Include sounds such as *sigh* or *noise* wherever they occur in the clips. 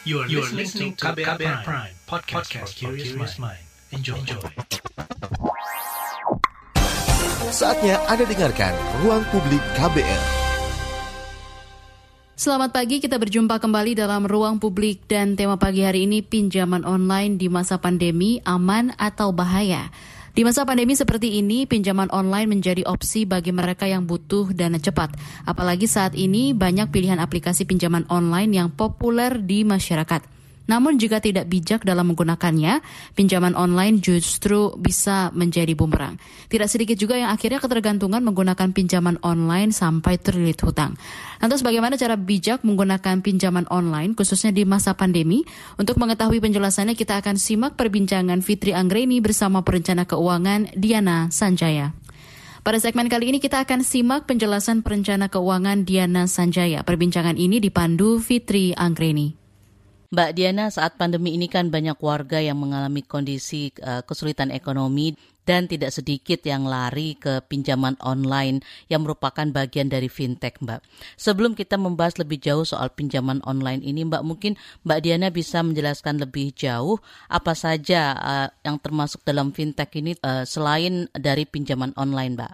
You are, you are listening to KBR, KBR Prime, Prime podcast, podcast for curious mind. Enjoy. Enjoy. Saatnya Anda dengarkan Ruang Publik KBR. Selamat pagi, kita berjumpa kembali dalam ruang publik dan tema pagi hari ini pinjaman online di masa pandemi aman atau bahaya. Di masa pandemi seperti ini, pinjaman online menjadi opsi bagi mereka yang butuh dana cepat. Apalagi saat ini banyak pilihan aplikasi pinjaman online yang populer di masyarakat. Namun jika tidak bijak dalam menggunakannya, pinjaman online justru bisa menjadi bumerang. Tidak sedikit juga yang akhirnya ketergantungan menggunakan pinjaman online sampai terlilit hutang. Lantas bagaimana cara bijak menggunakan pinjaman online khususnya di masa pandemi? Untuk mengetahui penjelasannya kita akan simak perbincangan Fitri Anggreni bersama perencana keuangan Diana Sanjaya. Pada segmen kali ini kita akan simak penjelasan perencana keuangan Diana Sanjaya. Perbincangan ini dipandu Fitri Anggreni. Mbak Diana, saat pandemi ini kan banyak warga yang mengalami kondisi uh, kesulitan ekonomi dan tidak sedikit yang lari ke pinjaman online yang merupakan bagian dari fintech, Mbak. Sebelum kita membahas lebih jauh soal pinjaman online ini, Mbak, mungkin Mbak Diana bisa menjelaskan lebih jauh apa saja uh, yang termasuk dalam fintech ini uh, selain dari pinjaman online, Mbak.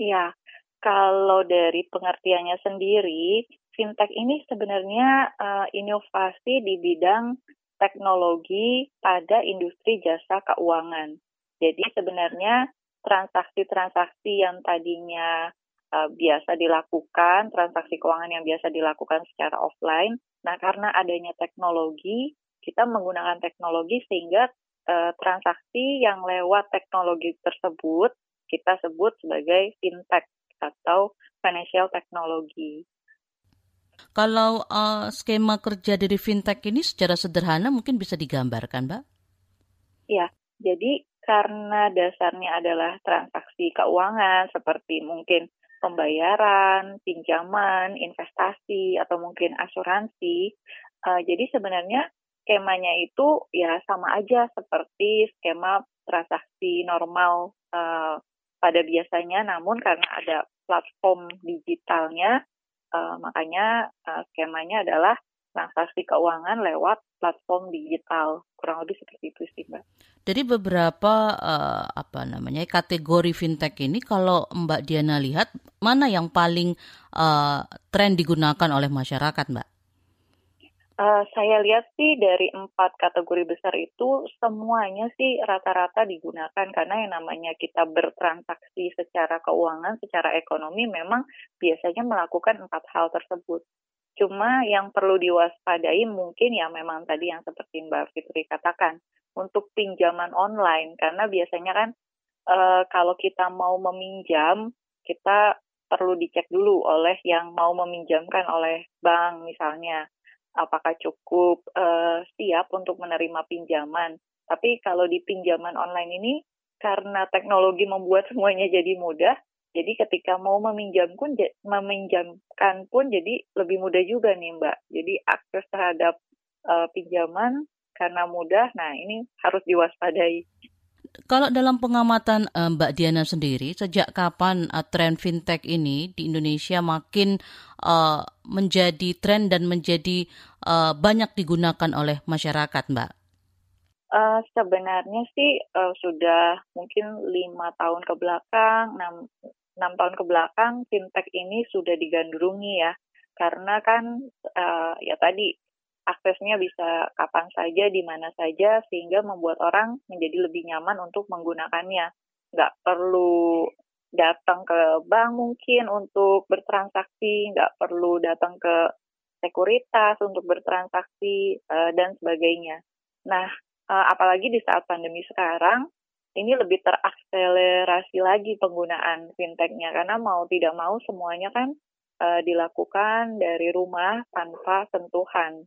Iya, kalau dari pengertiannya sendiri, fintech ini sebenarnya uh, inovasi di bidang teknologi pada industri jasa keuangan. Jadi sebenarnya transaksi-transaksi yang tadinya uh, biasa dilakukan, transaksi keuangan yang biasa dilakukan secara offline, nah karena adanya teknologi, kita menggunakan teknologi sehingga uh, transaksi yang lewat teknologi tersebut kita sebut sebagai fintech atau financial technology. Kalau uh, skema kerja dari fintech ini secara sederhana mungkin bisa digambarkan, Mbak? Ya, jadi karena dasarnya adalah transaksi keuangan seperti mungkin pembayaran, pinjaman, investasi, atau mungkin asuransi. Uh, jadi sebenarnya skemanya itu ya sama aja seperti skema transaksi normal uh, pada biasanya, namun karena ada platform digitalnya, Uh, makanya uh, skemanya adalah transaksi keuangan lewat platform digital kurang lebih seperti itu sih mbak. Jadi beberapa uh, apa namanya kategori fintech ini kalau Mbak Diana lihat mana yang paling uh, tren digunakan oleh masyarakat mbak? Uh, saya lihat sih dari empat kategori besar itu semuanya sih rata-rata digunakan karena yang namanya kita bertransaksi secara keuangan, secara ekonomi memang biasanya melakukan empat hal tersebut. Cuma yang perlu diwaspadai mungkin ya memang tadi yang seperti Mbak Fitri katakan untuk pinjaman online karena biasanya kan uh, kalau kita mau meminjam kita perlu dicek dulu oleh yang mau meminjamkan oleh bank misalnya apakah cukup uh, siap untuk menerima pinjaman. Tapi kalau di pinjaman online ini karena teknologi membuat semuanya jadi mudah, jadi ketika mau meminjam pun meminjamkan pun jadi lebih mudah juga nih Mbak. Jadi akses terhadap uh, pinjaman karena mudah, nah ini harus diwaspadai. Kalau dalam pengamatan uh, Mbak Diana sendiri, sejak kapan uh, tren fintech ini di Indonesia makin uh, menjadi tren dan menjadi banyak digunakan oleh masyarakat, Mbak? Uh, sebenarnya sih uh, sudah mungkin lima tahun ke belakang, enam, enam tahun ke belakang, fintech ini sudah digandrungi ya, karena kan uh, ya tadi aksesnya bisa kapan saja, di mana saja, sehingga membuat orang menjadi lebih nyaman untuk menggunakannya. Nggak perlu datang ke bank mungkin untuk bertransaksi, nggak perlu datang ke sekuritas untuk bertransaksi, uh, dan sebagainya. Nah, uh, apalagi di saat pandemi sekarang, ini lebih terakselerasi lagi penggunaan fintechnya karena mau tidak mau semuanya kan uh, dilakukan dari rumah tanpa sentuhan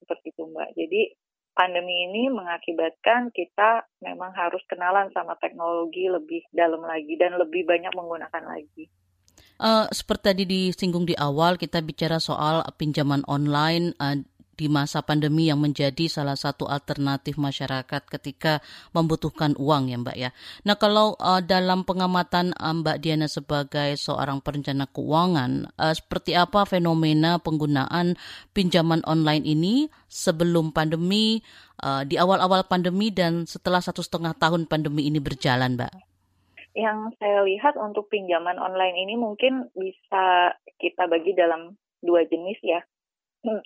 seperti itu Mbak. Jadi pandemi ini mengakibatkan kita memang harus kenalan sama teknologi lebih dalam lagi dan lebih banyak menggunakan lagi. Uh, seperti tadi disinggung di awal kita bicara soal pinjaman online uh, di masa pandemi yang menjadi salah satu alternatif masyarakat ketika membutuhkan uang ya Mbak ya. Nah kalau uh, dalam pengamatan uh, Mbak Diana sebagai seorang perencana keuangan, uh, seperti apa fenomena penggunaan pinjaman online ini sebelum pandemi, uh, di awal-awal pandemi dan setelah satu setengah tahun pandemi ini berjalan Mbak? Yang saya lihat untuk pinjaman online ini mungkin bisa kita bagi dalam dua jenis ya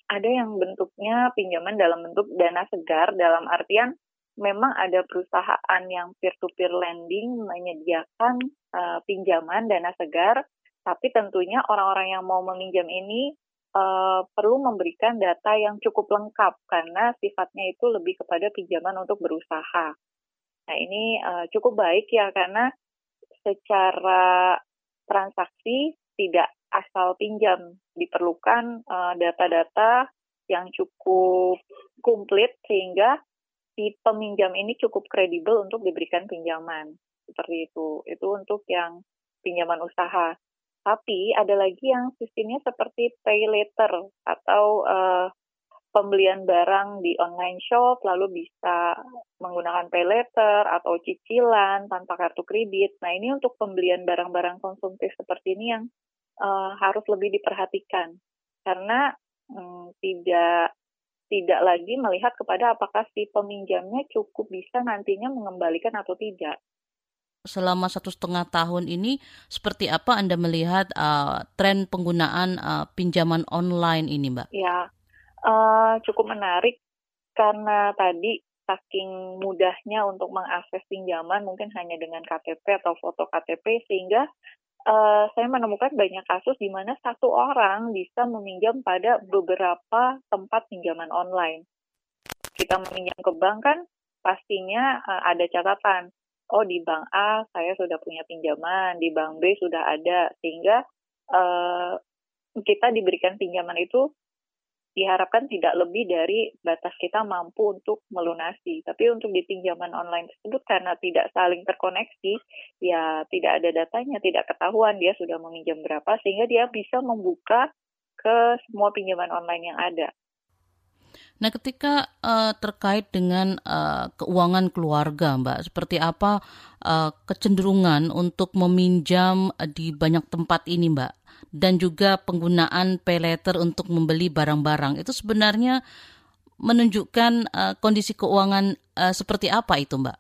ada yang bentuknya pinjaman dalam bentuk dana segar dalam artian memang ada perusahaan yang peer-to-peer lending menyediakan uh, pinjaman dana segar, tapi tentunya orang-orang yang mau meminjam ini uh, perlu memberikan data yang cukup lengkap karena sifatnya itu lebih kepada pinjaman untuk berusaha. Nah ini uh, cukup baik ya karena secara transaksi tidak asal pinjam. Diperlukan uh, data-data yang cukup komplit sehingga si peminjam ini cukup kredibel untuk diberikan pinjaman. Seperti itu. Itu untuk yang pinjaman usaha. Tapi ada lagi yang sistemnya seperti pay later atau uh, pembelian barang di online shop lalu bisa menggunakan pay later atau cicilan tanpa kartu kredit. Nah, ini untuk pembelian barang-barang konsumtif seperti ini yang uh, harus lebih diperhatikan karena um, tidak tidak lagi melihat kepada apakah si peminjamnya cukup bisa nantinya mengembalikan atau tidak. Selama satu setengah tahun ini, seperti apa Anda melihat uh, tren penggunaan uh, pinjaman online ini, Mbak? Ya, uh, cukup menarik karena tadi saking mudahnya untuk mengakses pinjaman mungkin hanya dengan KTP atau foto KTP sehingga uh, saya menemukan banyak kasus di mana satu orang bisa meminjam pada beberapa tempat pinjaman online. Kita meminjam ke bank kan pastinya uh, ada catatan. Oh di bank A saya sudah punya pinjaman, di bank B sudah ada, sehingga uh, kita diberikan pinjaman itu diharapkan tidak lebih dari batas kita mampu untuk melunasi. Tapi untuk di pinjaman online tersebut karena tidak saling terkoneksi, ya tidak ada datanya, tidak ketahuan dia sudah meminjam berapa sehingga dia bisa membuka ke semua pinjaman online yang ada. Nah, ketika uh, terkait dengan uh, keuangan keluarga, Mbak, seperti apa uh, kecenderungan untuk meminjam di banyak tempat ini, Mbak? Dan juga penggunaan pay letter untuk membeli barang-barang itu sebenarnya menunjukkan uh, kondisi keuangan uh, seperti apa itu, Mbak?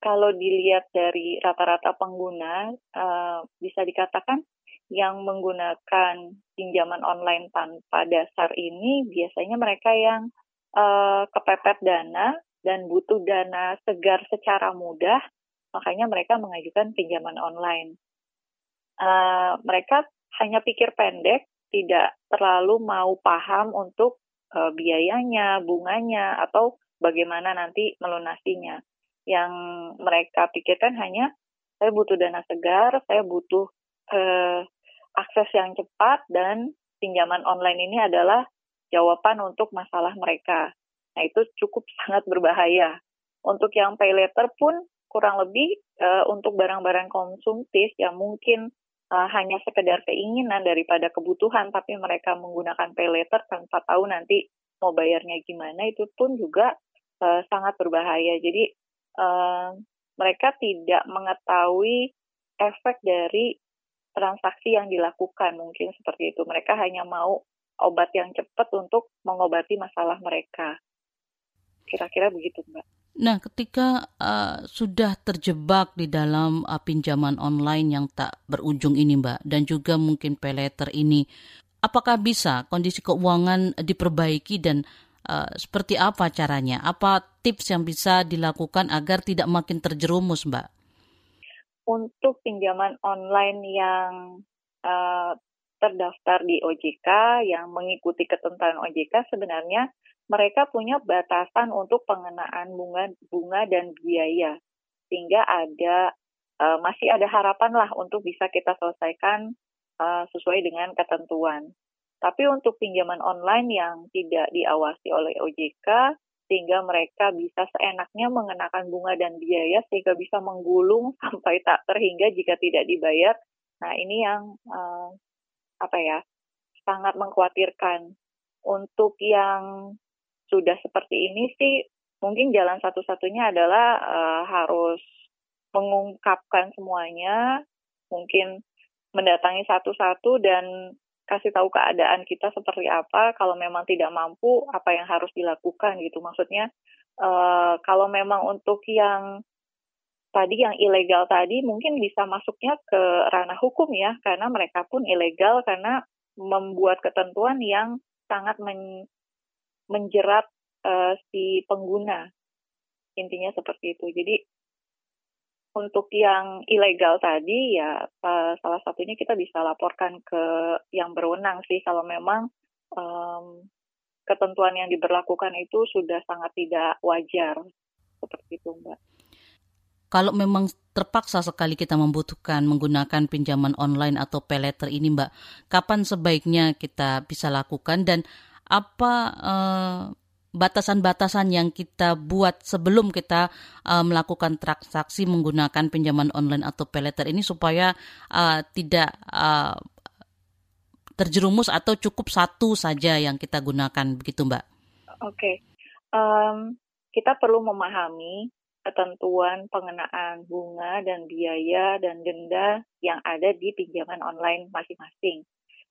Kalau dilihat dari rata-rata pengguna, uh, bisa dikatakan yang menggunakan pinjaman online tanpa dasar ini biasanya mereka yang uh, kepepet dana dan butuh dana segar secara mudah, makanya mereka mengajukan pinjaman online uh, mereka hanya pikir pendek, tidak terlalu mau paham untuk uh, biayanya, bunganya, atau bagaimana nanti melunasinya. Yang mereka pikirkan hanya saya butuh dana segar, saya butuh uh, akses yang cepat, dan pinjaman online ini adalah jawaban untuk masalah mereka. Nah, itu cukup *laughs* sangat berbahaya. Untuk yang pay letter pun kurang lebih uh, untuk barang-barang konsumtif yang mungkin uh, hanya sekedar keinginan daripada kebutuhan, tapi mereka menggunakan pay later tanpa tahu nanti mau bayarnya gimana, itu pun juga uh, sangat berbahaya. Jadi uh, mereka tidak mengetahui efek dari transaksi yang dilakukan, mungkin seperti itu. Mereka hanya mau obat yang cepat untuk mengobati masalah mereka. Kira-kira begitu, Mbak. Nah, ketika uh, sudah terjebak di dalam uh, pinjaman online yang tak berujung ini, Mbak, dan juga mungkin pay letter ini, apakah bisa kondisi keuangan diperbaiki dan uh, seperti apa caranya? Apa tips yang bisa dilakukan agar tidak makin terjerumus, Mbak? Untuk pinjaman online yang uh, terdaftar di OJK, yang mengikuti ketentuan OJK, sebenarnya mereka punya batasan untuk pengenaan bunga bunga dan biaya sehingga ada uh, masih ada harapan lah untuk bisa kita selesaikan uh, sesuai dengan ketentuan. Tapi untuk pinjaman online yang tidak diawasi oleh OJK sehingga mereka bisa seenaknya mengenakan bunga dan biaya sehingga bisa menggulung *laughs* sampai tak terhingga jika tidak dibayar. Nah, ini yang uh, apa ya? sangat mengkhawatirkan untuk yang sudah seperti ini sih mungkin jalan satu-satunya adalah uh, harus mengungkapkan semuanya, mungkin mendatangi satu-satu dan kasih tahu keadaan kita seperti apa. Kalau memang tidak mampu, apa yang harus dilakukan gitu. Maksudnya uh, kalau memang untuk yang tadi yang ilegal tadi mungkin bisa masuknya ke ranah hukum ya, karena mereka pun ilegal karena membuat ketentuan yang sangat men menjerat uh, si pengguna. Intinya seperti itu. Jadi untuk yang ilegal tadi ya uh, salah satunya kita bisa laporkan ke yang berwenang sih kalau memang um, ketentuan yang diberlakukan itu sudah sangat tidak wajar seperti itu mbak. Kalau memang terpaksa sekali kita membutuhkan menggunakan pinjaman online atau pay ini mbak, kapan sebaiknya kita bisa lakukan dan apa uh, batasan-batasan yang kita buat sebelum kita uh, melakukan transaksi menggunakan pinjaman online atau peleter ini supaya uh, tidak uh, terjerumus atau cukup satu saja yang kita gunakan begitu Mbak? Oke, okay. um, kita perlu memahami ketentuan pengenaan bunga dan biaya dan denda yang ada di pinjaman online masing-masing.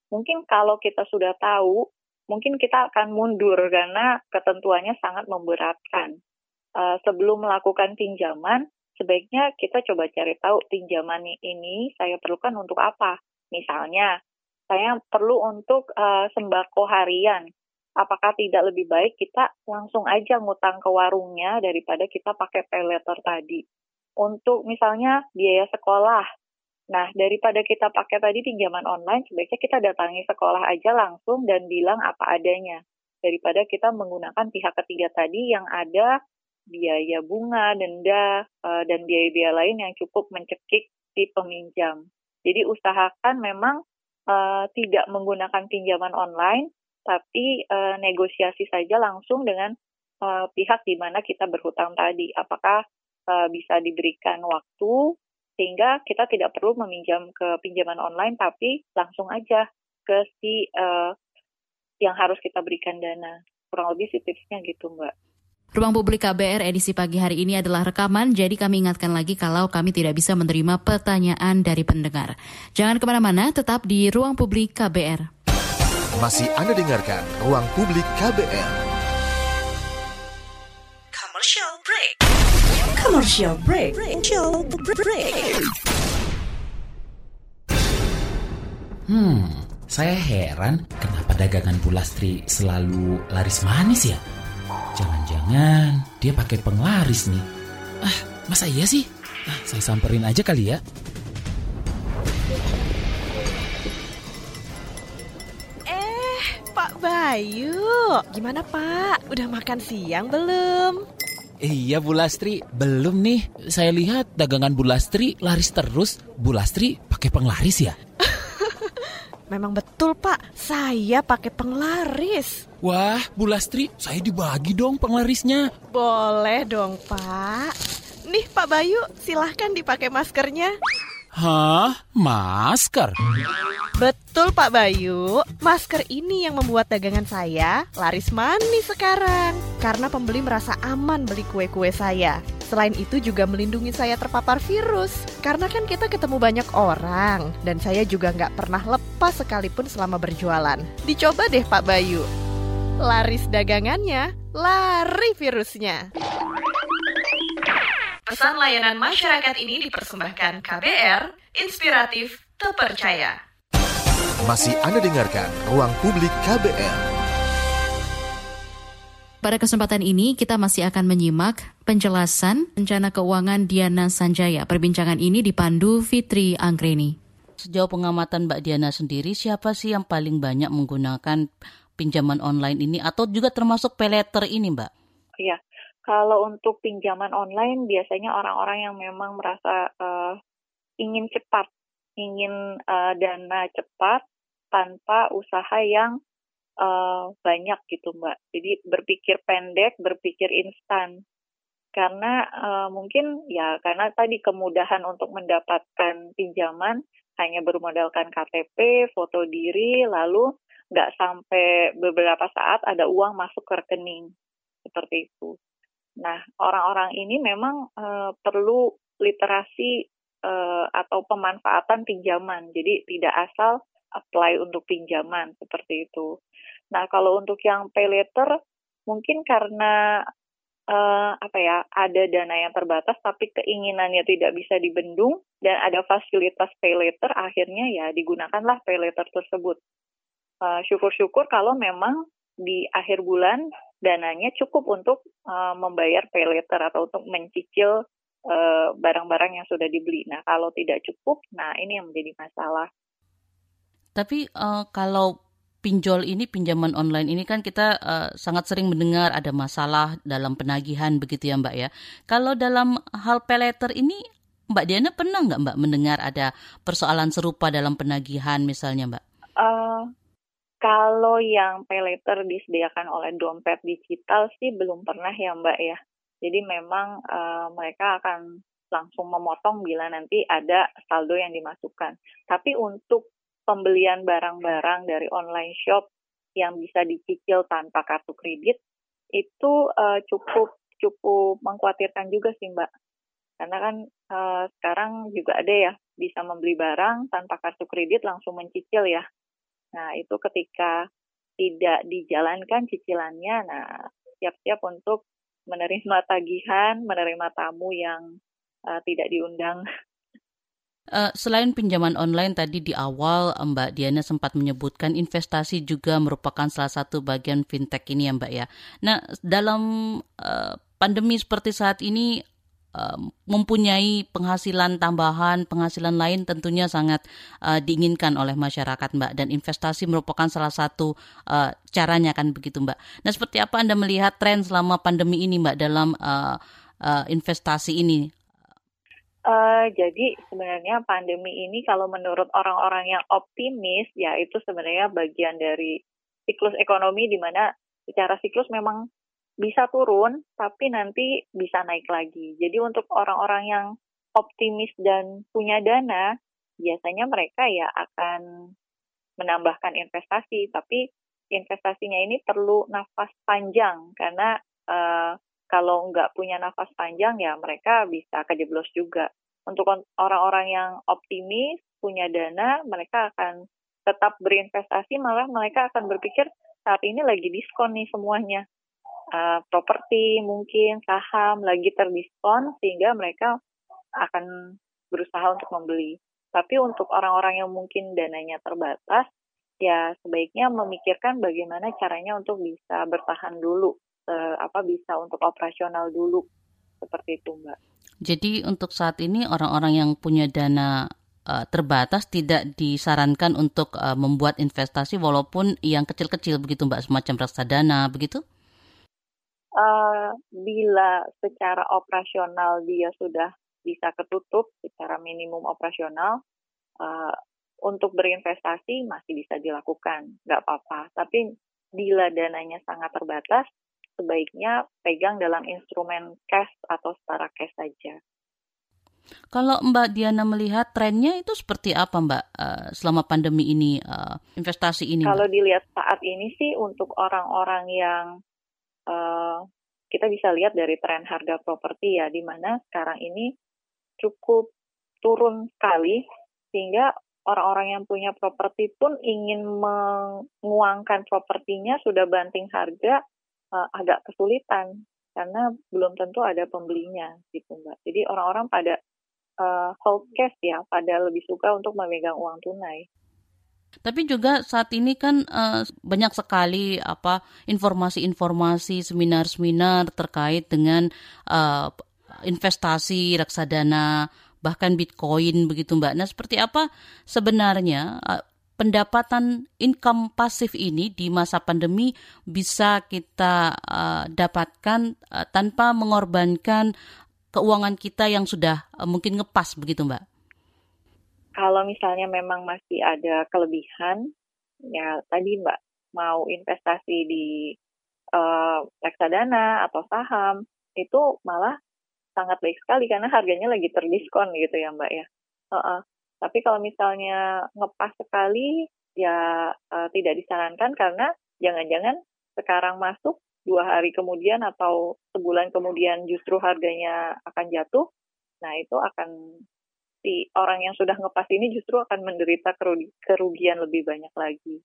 Mungkin kalau kita sudah tahu mungkin kita akan mundur karena ketentuannya sangat memberatkan. Uh, sebelum melakukan pinjaman, sebaiknya kita coba cari tahu pinjaman ini saya perlukan untuk apa. Misalnya, saya perlu untuk uh, sembako harian. Apakah tidak lebih baik kita langsung aja ngutang ke warungnya daripada kita pakai pay tadi? Untuk misalnya biaya sekolah, Nah, daripada kita pakai tadi pinjaman online, sebaiknya kita datangi sekolah aja langsung dan bilang apa adanya. Daripada kita menggunakan pihak ketiga tadi yang ada biaya bunga, denda, uh, dan biaya-biaya lain yang cukup mencekik si peminjam. Jadi usahakan memang uh, tidak menggunakan pinjaman online, tapi uh, negosiasi saja langsung dengan uh, pihak di mana kita berhutang tadi. Apakah uh, bisa diberikan waktu sehingga kita tidak perlu meminjam ke pinjaman online tapi langsung aja ke si uh, yang harus kita berikan dana kurang lebih sih tipsnya gitu mbak Ruang Publik KBR edisi pagi hari ini adalah rekaman, jadi kami ingatkan lagi kalau kami tidak bisa menerima pertanyaan dari pendengar. Jangan ke mana-mana, tetap di Ruang Publik KBR. Masih Anda dengarkan Ruang Publik KBR. Commercial break. Commercial break. Commercial break. Hmm, saya heran kenapa dagangan Bulastri selalu laris manis ya? Jangan-jangan dia pakai penglaris nih. Ah, masa iya sih? Ah, saya samperin aja kali ya. Eh, Pak Bayu, gimana Pak? Udah makan siang belum? Iya Bu Lastri, belum nih. Saya lihat dagangan Bu Lastri laris terus. Bu Lastri pakai penglaris ya? *laughs* Memang betul Pak, saya pakai penglaris. Wah, Bu Lastri, saya dibagi dong penglarisnya. Boleh dong Pak. Nih Pak Bayu, silahkan dipakai maskernya. Hah? Masker? Betul Pak Bayu, masker ini yang membuat dagangan saya laris manis sekarang. Karena pembeli merasa aman beli kue-kue saya. Selain itu juga melindungi saya terpapar virus. Karena kan kita ketemu banyak orang. Dan saya juga nggak pernah lepas sekalipun selama berjualan. Dicoba deh Pak Bayu. Laris dagangannya, lari virusnya Pesan layanan masyarakat ini dipersembahkan KBR, inspiratif, terpercaya. Masih Anda dengarkan Ruang Publik KBR. Pada kesempatan ini kita masih akan menyimak penjelasan rencana keuangan Diana Sanjaya. Perbincangan ini dipandu Fitri Anggreni. Sejauh pengamatan Mbak Diana sendiri, siapa sih yang paling banyak menggunakan pinjaman online ini atau juga termasuk peleter ini Mbak? Iya, kalau untuk pinjaman online biasanya orang-orang yang memang merasa uh, ingin cepat, ingin uh, dana cepat tanpa usaha yang uh, banyak gitu mbak. Jadi berpikir pendek, berpikir instan. Karena uh, mungkin ya karena tadi kemudahan untuk mendapatkan pinjaman hanya bermodalkan KTP, foto diri, lalu nggak sampai beberapa saat ada uang masuk ke rekening seperti itu. Nah, orang-orang ini memang uh, perlu literasi uh, atau pemanfaatan pinjaman. Jadi tidak asal apply untuk pinjaman seperti itu. Nah, kalau untuk yang pay later mungkin karena uh, apa ya ada dana yang terbatas tapi keinginannya tidak bisa dibendung dan ada fasilitas pay later akhirnya ya digunakanlah pay later tersebut uh, syukur-syukur kalau memang di akhir bulan dananya cukup untuk uh, membayar pay later atau untuk mencicil barang-barang uh, yang sudah dibeli. Nah, kalau tidak cukup, nah ini yang menjadi masalah. Tapi uh, kalau pinjol ini pinjaman online ini kan kita uh, sangat sering mendengar ada masalah dalam penagihan begitu ya Mbak ya. Kalau dalam hal peleter ini Mbak Diana pernah nggak Mbak mendengar ada persoalan serupa dalam penagihan misalnya Mbak? Uh, kalau yang peleter disediakan oleh dompet digital sih belum pernah ya Mbak ya. Jadi memang uh, mereka akan langsung memotong bila nanti ada saldo yang dimasukkan. Tapi untuk pembelian barang-barang dari online shop yang bisa dicicil tanpa kartu kredit itu uh, cukup cukup mengkhawatirkan juga sih Mbak. Karena kan uh, sekarang juga ada ya bisa membeli barang tanpa kartu kredit langsung mencicil ya. Nah, itu ketika tidak dijalankan cicilannya, nah siap-siap untuk menerima tagihan, menerima tamu yang uh, tidak diundang Uh, selain pinjaman online tadi di awal Mbak Diana sempat menyebutkan investasi juga merupakan salah satu bagian fintech ini ya Mbak ya. Nah dalam uh, pandemi seperti saat ini mempunyai penghasilan tambahan, penghasilan lain tentunya sangat uh, diinginkan oleh masyarakat Mbak dan investasi merupakan salah satu uh, caranya kan begitu Mbak. Nah seperti apa Anda melihat tren selama pandemi ini Mbak dalam uh, uh, investasi ini Uh, jadi sebenarnya pandemi ini kalau menurut orang-orang yang optimis ya itu sebenarnya bagian dari siklus ekonomi di mana secara siklus memang bisa turun tapi nanti bisa naik lagi. Jadi untuk orang-orang yang optimis dan punya dana biasanya mereka ya akan menambahkan investasi tapi investasinya ini perlu nafas panjang karena uh, kalau nggak punya nafas panjang ya mereka bisa kejeblos juga. Untuk orang-orang yang optimis, punya dana, mereka akan tetap berinvestasi, malah mereka akan berpikir saat ini lagi diskon nih semuanya. Uh, properti mungkin, saham lagi terdiskon, sehingga mereka akan berusaha untuk membeli. Tapi untuk orang-orang yang mungkin dananya terbatas, ya sebaiknya memikirkan bagaimana caranya untuk bisa bertahan dulu uh, apa bisa untuk operasional dulu seperti itu mbak. Jadi untuk saat ini orang-orang yang punya dana uh, terbatas tidak disarankan untuk membuat investasi walaupun yang kecil-kecil begitu mbak semacam reksadana begitu? Uh, bila secara operasional dia sudah bisa ketutup secara minimum operasional, uh, untuk berinvestasi masih bisa dilakukan, nggak apa-apa. Tapi bila dananya sangat terbatas, sebaiknya pegang dalam instrumen cash atau setara cash saja. Kalau Mbak Diana melihat trennya itu seperti apa Mbak uh, selama pandemi ini investasi ini? Kalau Mbak? dilihat saat ini sih untuk orang-orang yang uh, kita bisa lihat dari tren harga properti ya, di mana sekarang ini cukup turun sekali sehingga orang-orang yang punya properti pun ingin menguangkan propertinya sudah banting harga uh, agak kesulitan karena belum tentu ada pembelinya gitu mbak. Jadi orang-orang pada uh, hold cash ya, pada lebih suka untuk memegang uang tunai. Tapi juga saat ini kan uh, banyak sekali apa informasi-informasi seminar-seminar terkait dengan uh, investasi reksadana bahkan Bitcoin begitu Mbak. Nah, seperti apa sebenarnya uh, pendapatan income pasif ini di masa pandemi bisa kita uh, dapatkan uh, tanpa mengorbankan keuangan kita yang sudah uh, mungkin ngepas begitu Mbak? Kalau misalnya memang masih ada kelebihan, ya tadi Mbak mau investasi di uh, reksadana atau saham itu malah sangat baik sekali karena harganya lagi terdiskon gitu ya Mbak ya. Uh -uh. Tapi kalau misalnya ngepas sekali, ya uh, tidak disarankan karena jangan-jangan sekarang masuk dua hari kemudian atau sebulan kemudian justru harganya akan jatuh, nah itu akan si orang yang sudah ngepas ini justru akan menderita kerugian lebih banyak lagi.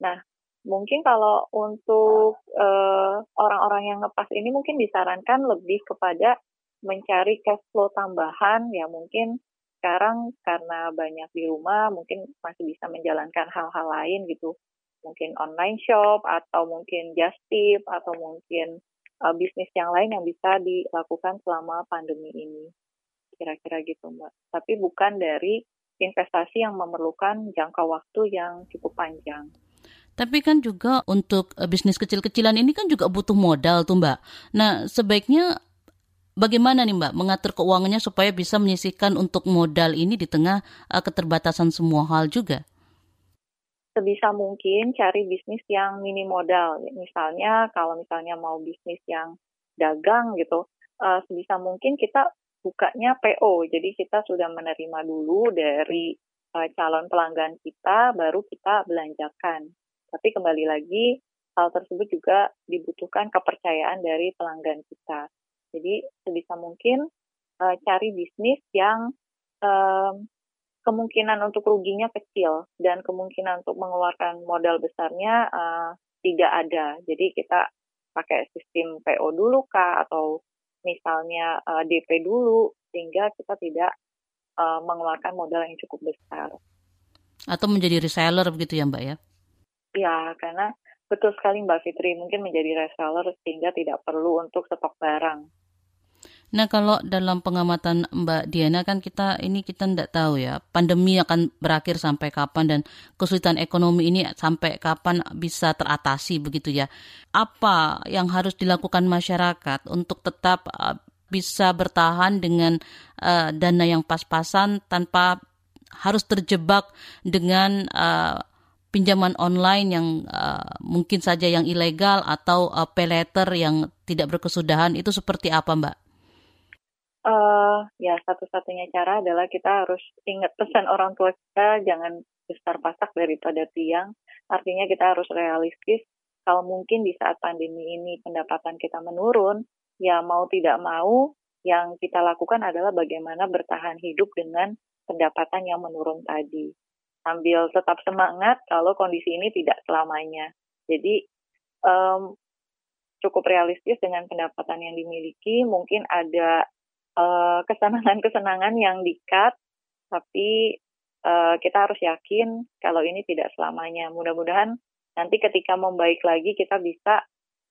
Nah, mungkin kalau untuk eh, orang-orang yang ngepas ini mungkin disarankan lebih kepada mencari cash flow tambahan. Ya mungkin sekarang karena banyak di rumah mungkin masih bisa menjalankan hal-hal lain gitu. Mungkin online shop atau mungkin just tip atau mungkin uh, bisnis yang lain yang bisa dilakukan selama pandemi ini kira-kira gitu mbak tapi bukan dari investasi yang memerlukan jangka waktu yang cukup panjang tapi kan juga untuk eh, bisnis kecil-kecilan ini kan juga butuh modal tuh Mbak. Nah sebaiknya bagaimana nih Mbak mengatur keuangannya supaya bisa menyisihkan untuk modal ini di tengah uh, keterbatasan semua hal juga? Sebisa mungkin cari bisnis yang mini modal. Misalnya kalau misalnya mau bisnis yang dagang gitu, uh, sebisa mungkin kita bukanya PO. Jadi kita sudah menerima dulu dari uh, calon pelanggan kita, baru kita belanjakan. Tapi kembali lagi, hal tersebut juga dibutuhkan kepercayaan dari pelanggan kita. Jadi sebisa mungkin uh, cari bisnis yang um, kemungkinan untuk ruginya kecil dan kemungkinan untuk mengeluarkan modal besarnya uh, tidak ada. Jadi kita pakai sistem PO dulu kah atau misalnya uh, DP dulu sehingga kita tidak uh, mengeluarkan modal yang cukup besar. Atau menjadi reseller begitu ya Mbak ya? Ya, karena betul sekali Mbak Fitri, mungkin menjadi reseller sehingga tidak perlu untuk stok barang. Nah kalau dalam pengamatan Mbak Diana kan kita ini kita tidak tahu ya pandemi akan berakhir sampai kapan dan kesulitan ekonomi ini sampai kapan bisa teratasi begitu ya. Apa yang harus dilakukan masyarakat untuk tetap uh, bisa bertahan dengan uh, dana yang pas-pasan tanpa harus terjebak dengan uh, pinjaman online yang uh, mungkin saja yang ilegal atau uh, pay yang tidak berkesudahan itu seperti apa Mbak? Uh, ya satu-satunya cara adalah kita harus ingat pesan orang tua kita jangan besar pasak daripada tiang. Artinya kita harus realistis. Kalau mungkin di saat pandemi ini pendapatan kita menurun, ya mau tidak mau yang kita lakukan adalah bagaimana bertahan hidup dengan pendapatan yang menurun tadi sambil tetap semangat kalau kondisi ini tidak selamanya. Jadi um, cukup realistis dengan pendapatan yang dimiliki. Mungkin ada uh, kesenangan-kesenangan yang dikat, tapi uh, kita harus yakin kalau ini tidak selamanya. Mudah-mudahan nanti ketika membaik lagi kita bisa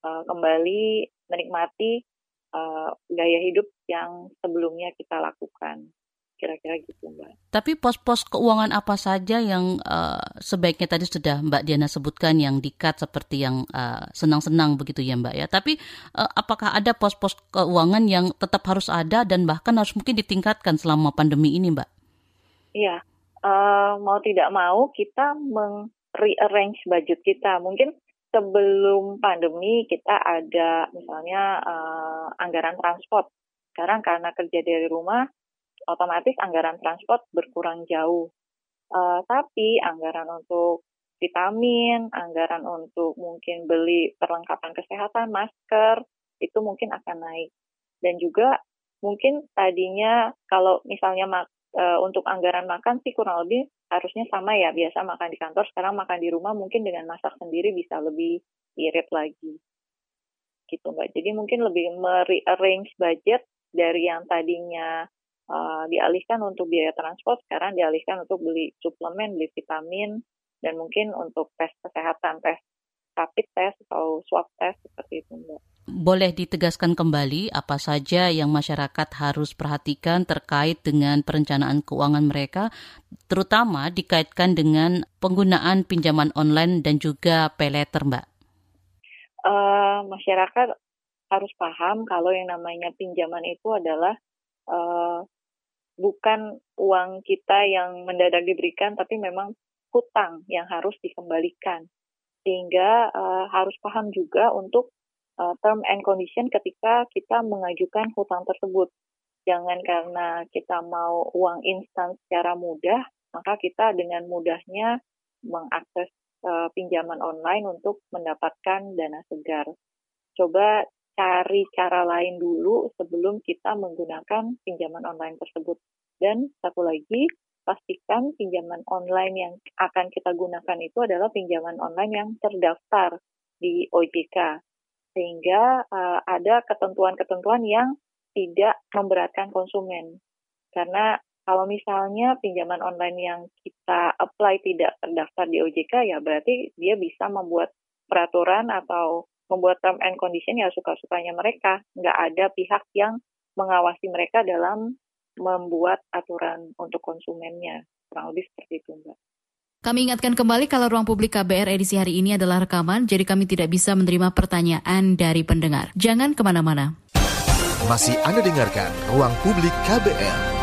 uh, kembali menikmati uh, gaya hidup yang sebelumnya kita lakukan kira-kira gitu Mbak. Tapi pos-pos keuangan apa saja yang uh, sebaiknya tadi sudah Mbak Diana sebutkan yang dikat seperti yang uh, senang-senang begitu ya Mbak ya. Tapi uh, apakah ada pos-pos keuangan yang tetap harus ada dan bahkan harus mungkin ditingkatkan selama pandemi ini Mbak? Iya, uh, mau tidak mau kita meng-rearrange budget kita. Mungkin sebelum pandemi kita ada misalnya uh, anggaran transport. Sekarang karena kerja dari rumah, otomatis anggaran transport berkurang jauh. Uh, tapi anggaran untuk vitamin, anggaran untuk mungkin beli perlengkapan kesehatan, masker, itu mungkin akan naik. Dan juga mungkin tadinya kalau misalnya e, untuk anggaran makan sih kurang lebih harusnya sama ya, biasa makan di kantor, sekarang makan di rumah mungkin dengan masak sendiri bisa lebih irit lagi. Gitu Mbak. Jadi mungkin lebih merearrange budget dari yang tadinya uh, dialihkan untuk biaya transport, sekarang dialihkan untuk beli suplemen, beli vitamin, dan mungkin untuk tes kesehatan, tes rapid test atau swab test seperti itu, Mbak. Boleh ditegaskan kembali apa saja yang masyarakat harus perhatikan terkait dengan perencanaan keuangan mereka, terutama dikaitkan dengan penggunaan pinjaman online dan juga pay letter, Mbak? Uh, masyarakat harus paham kalau yang namanya pinjaman itu adalah uh, bukan uang kita yang mendadak diberikan, tapi memang hutang yang harus dikembalikan. Sehingga uh, harus paham juga untuk uh, term and condition ketika kita mengajukan hutang tersebut. Jangan karena kita mau uang instan secara mudah, maka kita dengan mudahnya mengakses uh, pinjaman online untuk mendapatkan dana segar. Coba cari cara lain dulu sebelum kita menggunakan pinjaman online tersebut. Dan satu lagi, pastikan pinjaman online yang akan kita gunakan itu adalah pinjaman online yang terdaftar di OJK. Sehingga uh, ada ketentuan-ketentuan yang tidak memberatkan konsumen. Karena kalau misalnya pinjaman online yang kita apply tidak terdaftar di OJK, ya berarti dia bisa membuat peraturan atau membuat term and condition ya suka-sukanya mereka. Nggak ada pihak yang mengawasi mereka dalam membuat aturan untuk konsumennya. Kurang lebih seperti itu, Mbak. Kami ingatkan kembali kalau ruang publik KBR edisi hari ini adalah rekaman, jadi kami tidak bisa menerima pertanyaan dari pendengar. Jangan ke mana-mana. Masih Anda dengarkan Ruang Publik KBR.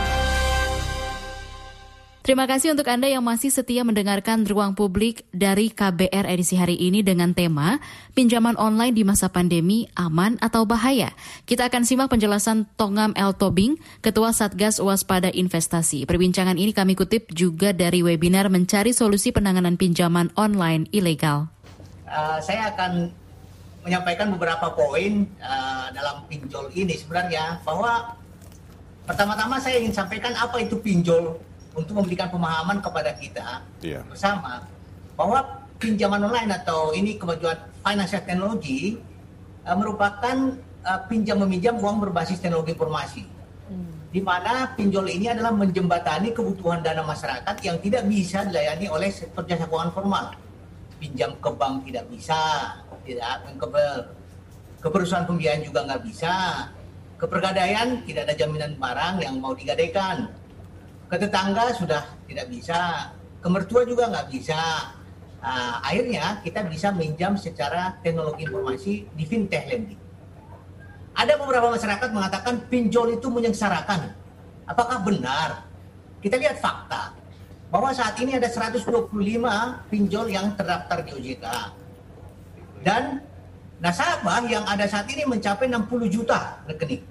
Terima kasih untuk Anda yang masih setia mendengarkan ruang publik dari KBR edisi hari ini dengan tema Pinjaman online di masa pandemi aman atau bahaya. Kita akan simak penjelasan Tongam El Tobing, Ketua Satgas Waspada Investasi. Perbincangan ini kami kutip juga dari webinar Mencari Solusi Penanganan Pinjaman Online Ilegal. Uh, saya akan menyampaikan beberapa poin uh, dalam pinjol ini sebenarnya bahwa pertama-tama saya ingin sampaikan apa itu pinjol untuk memberikan pemahaman kepada kita yeah. bersama bahwa pinjaman online atau ini kemajuan financial technology uh, merupakan uh, pinjam meminjam uang berbasis teknologi informasi. Hmm. Di mana pinjol ini adalah menjembatani kebutuhan dana masyarakat yang tidak bisa dilayani oleh sektor jasa keuangan formal. Pinjam ke bank tidak bisa, tidak ke, ke perusahaan pembiayaan juga nggak bisa. Kepergadaian tidak ada jaminan barang yang mau digadaikan ke tetangga sudah tidak bisa, ke mertua juga nggak bisa. Nah, akhirnya kita bisa minjam secara teknologi informasi di fintech lending. Ada beberapa masyarakat mengatakan pinjol itu menyengsarakan. Apakah benar? Kita lihat fakta bahwa saat ini ada 125 pinjol yang terdaftar di OJK. Dan nasabah yang ada saat ini mencapai 60 juta rekening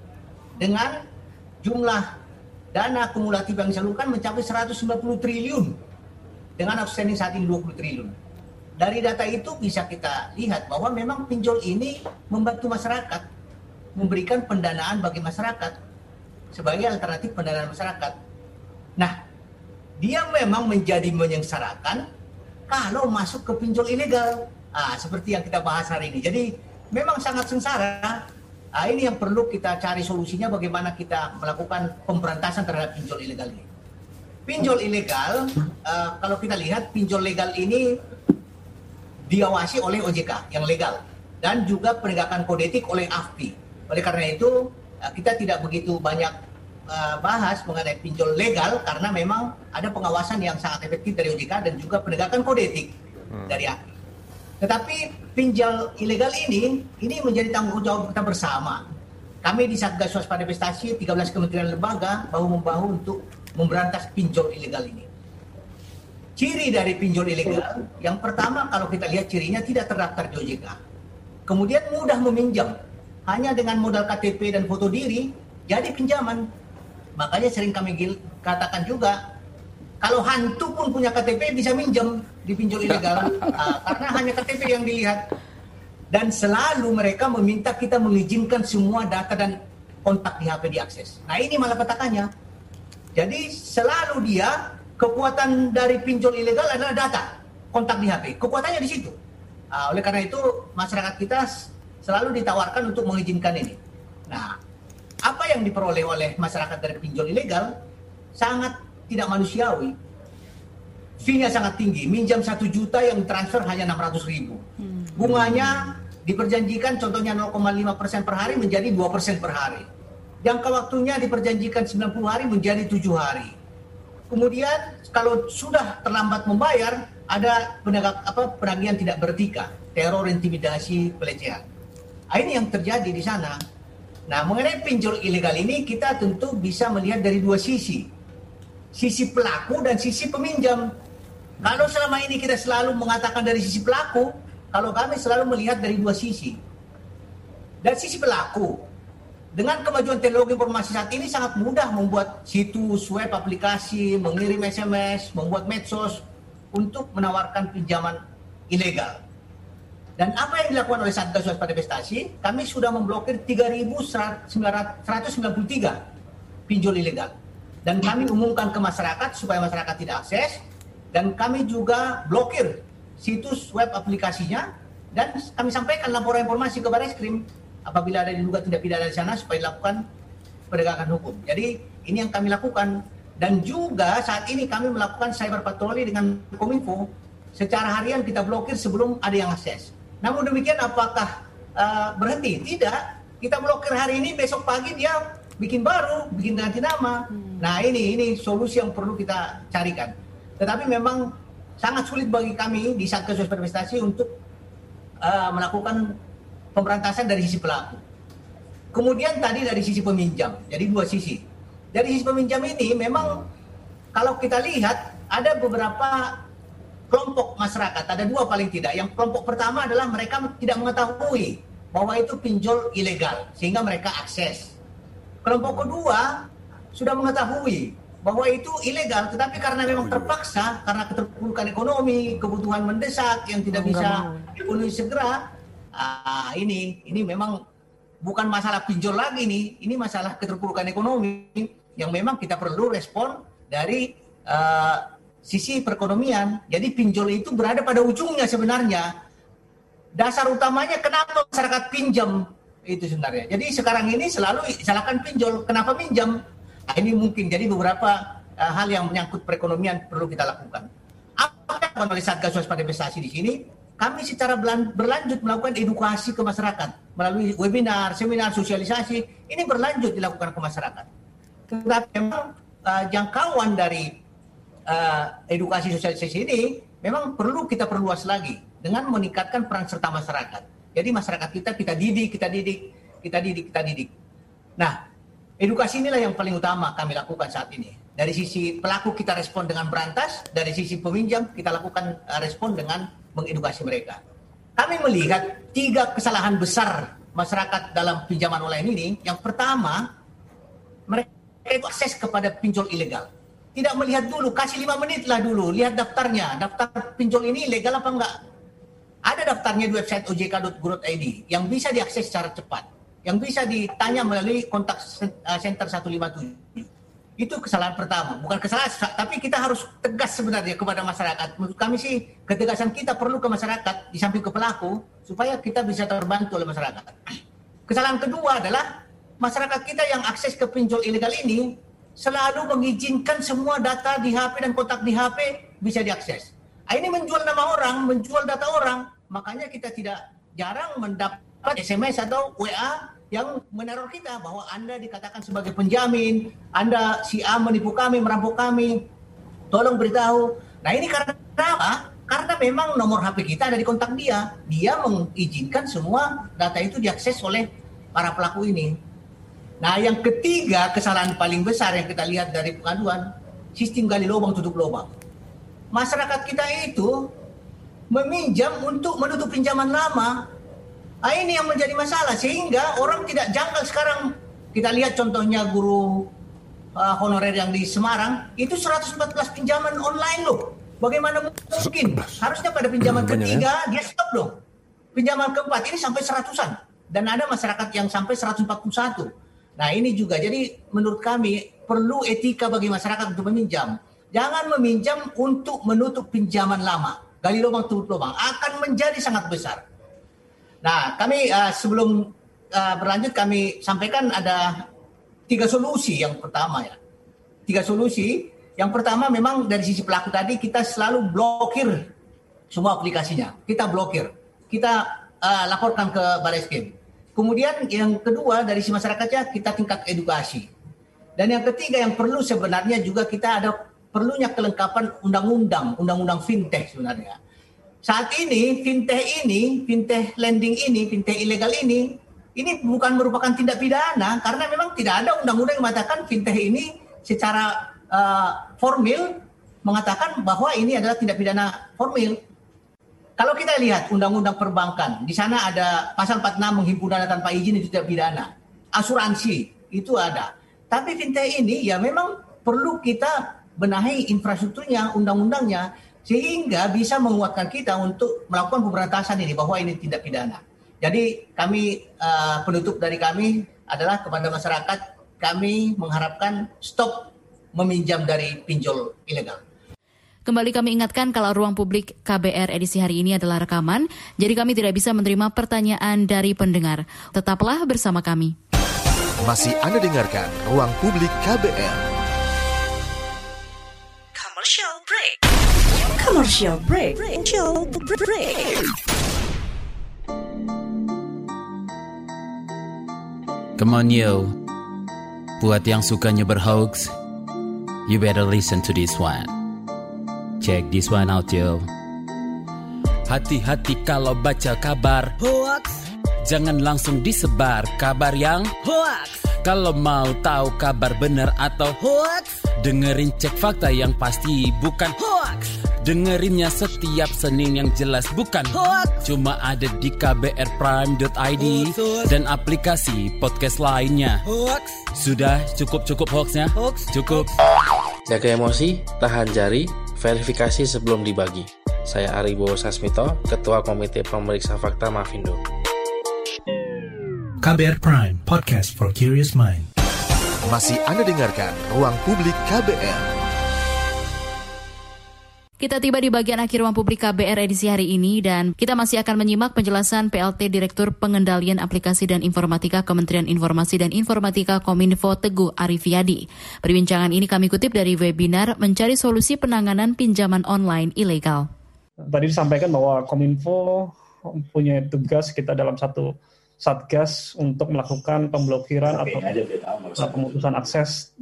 dengan jumlah dana kumulatif yang disalurkan mencapai 190 triliun dengan outstanding saat ini 20 triliun. Dari data itu bisa kita lihat bahwa memang pinjol ini membantu masyarakat memberikan pendanaan bagi masyarakat sebagai alternatif pendanaan masyarakat. Nah, dia memang menjadi menyengsarakan kalau masuk ke pinjol ilegal. Ah, seperti yang kita bahas hari ini. Jadi memang sangat sengsara Nah, ini yang perlu kita cari solusinya bagaimana kita melakukan pemberantasan terhadap pinjol ilegal ini. Pinjol ilegal, uh, kalau kita lihat pinjol legal ini diawasi oleh OJK yang legal dan juga penegakan kode etik oleh AFPI. Oleh karena itu uh, kita tidak begitu banyak uh, bahas mengenai pinjol legal karena memang ada pengawasan yang sangat efektif dari OJK dan juga penegakan kode etik hmm. dari AFPI. Tetapi pinjal ilegal ini, ini menjadi tanggung jawab kita bersama. Kami di Satgas Waspada Investasi, 13 kementerian lembaga, bahu-membahu untuk memberantas pinjol ilegal ini. Ciri dari pinjol ilegal, yang pertama kalau kita lihat cirinya tidak terdaftar di OJK. Kemudian mudah meminjam, hanya dengan modal KTP dan foto diri, jadi pinjaman. Makanya sering kami katakan juga, kalau hantu pun punya KTP bisa minjem di pinjol ilegal uh, karena hanya KTP yang dilihat dan selalu mereka meminta kita mengizinkan semua data dan kontak di HP diakses. Nah ini malah petakannya. Jadi selalu dia kekuatan dari pinjol ilegal adalah data kontak di HP. Kekuatannya di situ. Uh, oleh karena itu masyarakat kita selalu ditawarkan untuk mengizinkan ini. Nah, apa yang diperoleh oleh masyarakat dari pinjol ilegal sangat tidak manusiawi. Fee-nya sangat tinggi, minjam satu juta yang transfer hanya 600 ribu. Hmm. Bunganya diperjanjikan contohnya 0,5 persen per hari menjadi 2 persen per hari. Jangka waktunya diperjanjikan 90 hari menjadi 7 hari. Kemudian kalau sudah terlambat membayar, ada penegak apa penagihan tidak bertika, teror, intimidasi, pelecehan. Nah, ini yang terjadi di sana. Nah, mengenai pinjol ilegal ini kita tentu bisa melihat dari dua sisi sisi pelaku dan sisi peminjam. Kalau selama ini kita selalu mengatakan dari sisi pelaku, kalau kami selalu melihat dari dua sisi. Dan sisi pelaku, dengan kemajuan teknologi informasi saat ini sangat mudah membuat situs web aplikasi, mengirim SMS, membuat medsos. untuk menawarkan pinjaman ilegal. Dan apa yang dilakukan oleh Satgas Waspada Investasi, kami sudah memblokir 3.193 pinjol ilegal. Dan kami umumkan ke masyarakat supaya masyarakat tidak akses. Dan kami juga blokir situs web aplikasinya dan kami sampaikan laporan informasi ke Baris Krim apabila ada diduga tidak pidana di sana supaya dilakukan penegakan hukum. Jadi ini yang kami lakukan dan juga saat ini kami melakukan cyber patroli dengan Kominfo secara harian kita blokir sebelum ada yang akses. Namun demikian apakah uh, berhenti? Tidak. Kita blokir hari ini, besok pagi dia bikin baru, bikin ganti nama. Hmm. Nah ini ini solusi yang perlu kita carikan. Tetapi memang sangat sulit bagi kami di Satgas Investasi untuk uh, melakukan pemberantasan dari sisi pelaku. Kemudian tadi dari sisi peminjam, jadi dua sisi. Dari sisi peminjam ini memang kalau kita lihat ada beberapa kelompok masyarakat, ada dua paling tidak. Yang kelompok pertama adalah mereka tidak mengetahui bahwa itu pinjol ilegal sehingga mereka akses. Kelompok kedua sudah mengetahui bahwa itu ilegal tetapi karena memang terpaksa karena keterpurukan ekonomi, kebutuhan mendesak yang tidak bisa dipenuhi segera. Ah, ini ini memang bukan masalah pinjol lagi nih, ini masalah keterpurukan ekonomi yang memang kita perlu respon dari uh, sisi perekonomian. Jadi pinjol itu berada pada ujungnya sebenarnya dasar utamanya kenapa masyarakat pinjam itu sebenarnya. Jadi sekarang ini selalu salahkan pinjol. Kenapa pinjam? Nah, ini mungkin jadi beberapa uh, hal yang menyangkut perekonomian perlu kita lakukan. Apa yang oleh Satgas Waspada Investasi di sini? Kami secara berlanjut melakukan edukasi ke masyarakat melalui webinar, seminar, sosialisasi. Ini berlanjut dilakukan ke masyarakat. Tetapi memang uh, jangkauan dari uh, edukasi sosialisasi ini memang perlu kita perluas lagi dengan meningkatkan peran serta masyarakat. Jadi masyarakat kita kita didik, kita didik, kita didik, kita didik. Nah, edukasi inilah yang paling utama kami lakukan saat ini. Dari sisi pelaku kita respon dengan berantas, dari sisi peminjam kita lakukan uh, respon dengan mengedukasi mereka. Kami melihat tiga kesalahan besar masyarakat dalam pinjaman online ini. Yang pertama, mereka itu akses kepada pinjol ilegal. Tidak melihat dulu, kasih lima menit lah dulu, lihat daftarnya. Daftar pinjol ini legal apa enggak? Ada daftarnya di website ojk.go.id yang bisa diakses secara cepat, yang bisa ditanya melalui kontak uh, center 157. Itu kesalahan pertama, bukan kesalahan, tapi kita harus tegas sebenarnya kepada masyarakat. Menurut kami sih ketegasan kita perlu ke masyarakat di samping ke pelaku supaya kita bisa terbantu oleh masyarakat. Kesalahan kedua adalah masyarakat kita yang akses ke pinjol ilegal ini selalu mengizinkan semua data di HP dan kontak di HP bisa diakses. Ah, ini menjual nama orang, menjual data orang. Makanya kita tidak jarang mendapat SMS atau WA yang meneror kita bahwa Anda dikatakan sebagai penjamin, Anda si A menipu kami, merampok kami. Tolong beritahu. Nah ini karena apa? Karena memang nomor HP kita ada di kontak dia. Dia mengizinkan semua data itu diakses oleh para pelaku ini. Nah yang ketiga kesalahan paling besar yang kita lihat dari pengaduan, sistem gali lubang tutup lubang masyarakat kita itu meminjam untuk menutup pinjaman lama. Nah, ini yang menjadi masalah sehingga orang tidak janggal sekarang. Kita lihat contohnya guru uh, honorer yang di Semarang itu 114 pinjaman online loh. Bagaimana mungkin? Harusnya pada pinjaman hmm, ketiga ya? dia stop dong. Pinjaman keempat ini sampai seratusan dan ada masyarakat yang sampai 141. Nah ini juga jadi menurut kami perlu etika bagi masyarakat untuk meminjam Jangan meminjam untuk menutup pinjaman lama. Gali lubang tutup lubang akan menjadi sangat besar. Nah, kami uh, sebelum uh, berlanjut kami sampaikan ada tiga solusi. Yang pertama ya, tiga solusi. Yang pertama memang dari sisi pelaku tadi kita selalu blokir semua aplikasinya. Kita blokir. Kita uh, laporkan ke Baris Krim. Kemudian yang kedua dari sisi masyarakatnya kita tingkat edukasi. Dan yang ketiga yang perlu sebenarnya juga kita ada perlunya kelengkapan undang-undang, undang-undang fintech sebenarnya. Saat ini fintech ini, fintech lending ini, fintech ilegal ini, ini bukan merupakan tindak pidana karena memang tidak ada undang-undang yang mengatakan fintech ini secara uh, formil mengatakan bahwa ini adalah tindak pidana formil. Kalau kita lihat undang-undang perbankan, di sana ada pasal 46 menghimpun dana tanpa izin itu tidak pidana. Asuransi itu ada. Tapi fintech ini ya memang perlu kita benahi infrastrukturnya, undang-undangnya, sehingga bisa menguatkan kita untuk melakukan pemberantasan ini bahwa ini tindak pidana. Jadi kami uh, penutup dari kami adalah kepada masyarakat kami mengharapkan stop meminjam dari pinjol ilegal. Kembali kami ingatkan kalau ruang publik KBR edisi hari ini adalah rekaman, jadi kami tidak bisa menerima pertanyaan dari pendengar. Tetaplah bersama kami. Masih Anda dengarkan Ruang Publik KBR. Commercial break. Commercial break. Commercial break. Come on yo. Buat yang sukanya berhoax, you better listen to this one. Check this one out yo. Hati-hati kalau baca kabar Hoax. Jangan langsung disebar kabar yang Hoax. Kalau mau tahu kabar benar atau Hoax. Dengerin cek fakta yang pasti bukan Hoax. Dengerinnya setiap Senin yang jelas bukan Hoax. Cuma ada di kbrprime.id. Dan aplikasi podcast lainnya Hoax. Sudah cukup-cukup hoaxnya? Hoax. Cukup Jaga emosi, tahan jari, verifikasi sebelum dibagi. Saya Aribo Sasmito, Ketua Komite Pemeriksa Fakta Mafindo. KBR Prime, podcast for curious mind. Masih Anda dengarkan Ruang Publik KBR. Kita tiba di bagian akhir ruang publik KBR edisi hari ini dan kita masih akan menyimak penjelasan PLT Direktur Pengendalian Aplikasi dan Informatika Kementerian Informasi dan Informatika Kominfo Teguh Arifiyadi. Perbincangan ini kami kutip dari webinar Mencari Solusi Penanganan Pinjaman Online Ilegal. Tadi disampaikan bahwa Kominfo punya tugas kita dalam satu satgas untuk melakukan pemblokiran atau pemutusan akses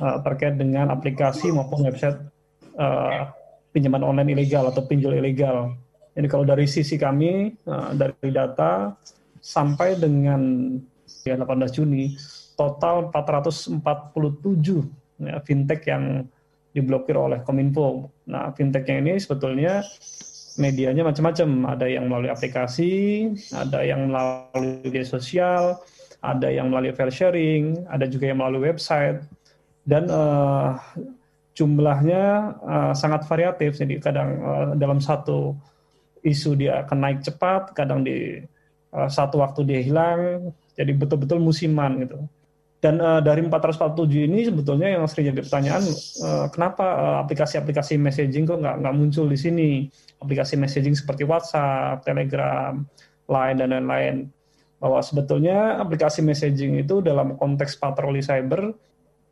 uh, terkait dengan aplikasi maupun website uh, pinjaman online ilegal atau pinjol ilegal. Jadi kalau dari sisi kami uh, dari data sampai dengan ya, 18 Juni total 447 ya, fintech yang diblokir oleh Kominfo. Nah, fintechnya ini sebetulnya medianya macam-macam. Ada yang melalui aplikasi, ada yang melalui media sosial, ada yang melalui file sharing, ada juga yang melalui website. Dan uh, jumlahnya uh, sangat variatif. Jadi kadang uh, dalam satu isu dia akan naik cepat, kadang di uh, satu waktu dia hilang. Jadi betul-betul musiman gitu. Dan uh, dari 447 ini sebetulnya yang sering jadi pertanyaan, uh, kenapa aplikasi-aplikasi uh, messaging kok nggak nggak muncul di sini? Aplikasi messaging seperti WhatsApp, Telegram, Line dan lain-lain. Bahwa sebetulnya aplikasi messaging itu dalam konteks patroli cyber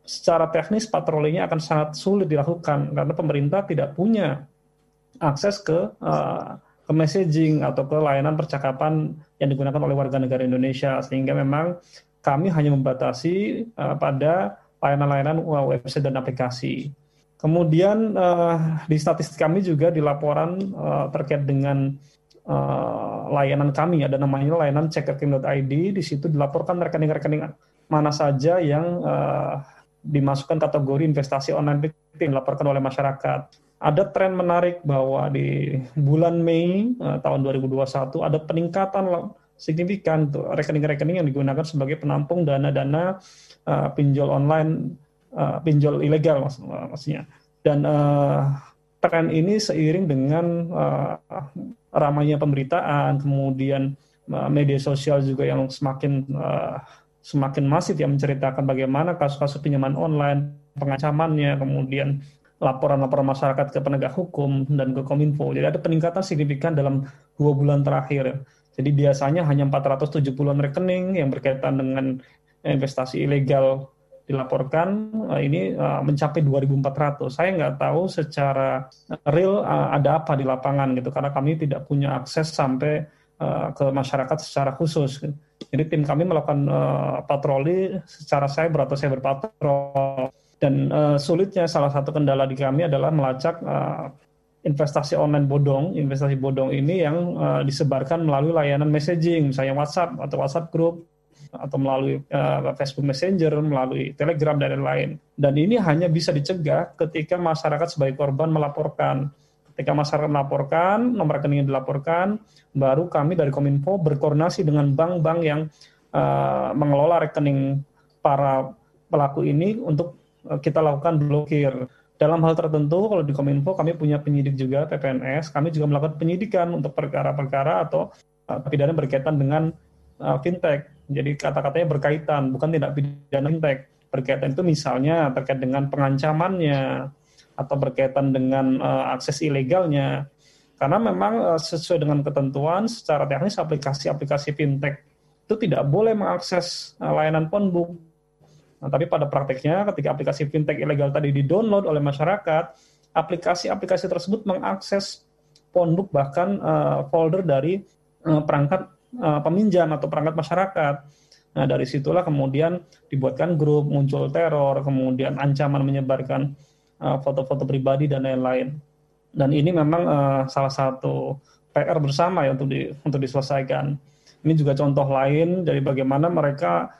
secara teknis patrolinya akan sangat sulit dilakukan karena pemerintah tidak punya akses ke uh, ke messaging atau ke layanan percakapan yang digunakan oleh warga negara Indonesia sehingga memang kami hanya membatasi uh, pada layanan-layanan website dan aplikasi. Kemudian uh, di statistik kami juga di laporan uh, terkait dengan uh, layanan kami ada namanya layanan cekrekening.id di situ dilaporkan rekening-rekening mana saja yang uh, dimasukkan kategori investasi online yang dilaporkan oleh masyarakat. Ada tren menarik bahwa di bulan Mei uh, tahun 2021 ada peningkatan signifikan untuk rekening-rekening yang digunakan sebagai penampung dana-dana uh, pinjol online, uh, pinjol ilegal mak maksudnya. Dan uh, tren ini seiring dengan uh, ramainya pemberitaan, kemudian uh, media sosial juga yang semakin uh, semakin masif yang menceritakan bagaimana kasus-kasus pinjaman online, pengancamannya, kemudian laporan-laporan masyarakat ke penegak hukum dan ke Kominfo. Jadi ada peningkatan signifikan dalam dua bulan terakhir. Jadi biasanya hanya 470-an rekening yang berkaitan dengan investasi ilegal dilaporkan ini uh, mencapai 2.400. Saya nggak tahu secara real ada apa di lapangan gitu karena kami tidak punya akses sampai ke masyarakat secara khusus. Jadi tim kami melakukan patroli secara cyber atau cyber patrol. Dan sulitnya salah satu kendala di kami adalah melacak investasi online bodong. Investasi bodong ini yang uh, disebarkan melalui layanan messaging, misalnya WhatsApp atau WhatsApp group atau melalui uh, Facebook Messenger, melalui Telegram dan lain-lain. Dan ini hanya bisa dicegah ketika masyarakat sebagai korban melaporkan. Ketika masyarakat melaporkan, nomor rekeningnya dilaporkan, baru kami dari Kominfo berkoordinasi dengan bank-bank yang uh, mengelola rekening para pelaku ini untuk kita lakukan blokir. Dalam hal tertentu kalau di Kominfo kami punya penyidik juga PPNS, kami juga melakukan penyidikan untuk perkara-perkara atau uh, pidana berkaitan dengan uh, fintech. Jadi kata-katanya berkaitan, bukan tidak pidana fintech. Berkaitan itu misalnya terkait dengan pengancamannya atau berkaitan dengan uh, akses ilegalnya. Karena memang uh, sesuai dengan ketentuan secara teknis aplikasi-aplikasi fintech itu tidak boleh mengakses uh, layanan phonebook Nah, tapi pada prakteknya ketika aplikasi fintech ilegal tadi di-download oleh masyarakat, aplikasi-aplikasi tersebut mengakses phonebook bahkan uh, folder dari uh, perangkat uh, peminjam atau perangkat masyarakat. Nah, dari situlah kemudian dibuatkan grup, muncul teror, kemudian ancaman menyebarkan foto-foto uh, pribadi dan lain-lain. Dan ini memang uh, salah satu PR bersama ya untuk di, untuk diselesaikan. Ini juga contoh lain dari bagaimana mereka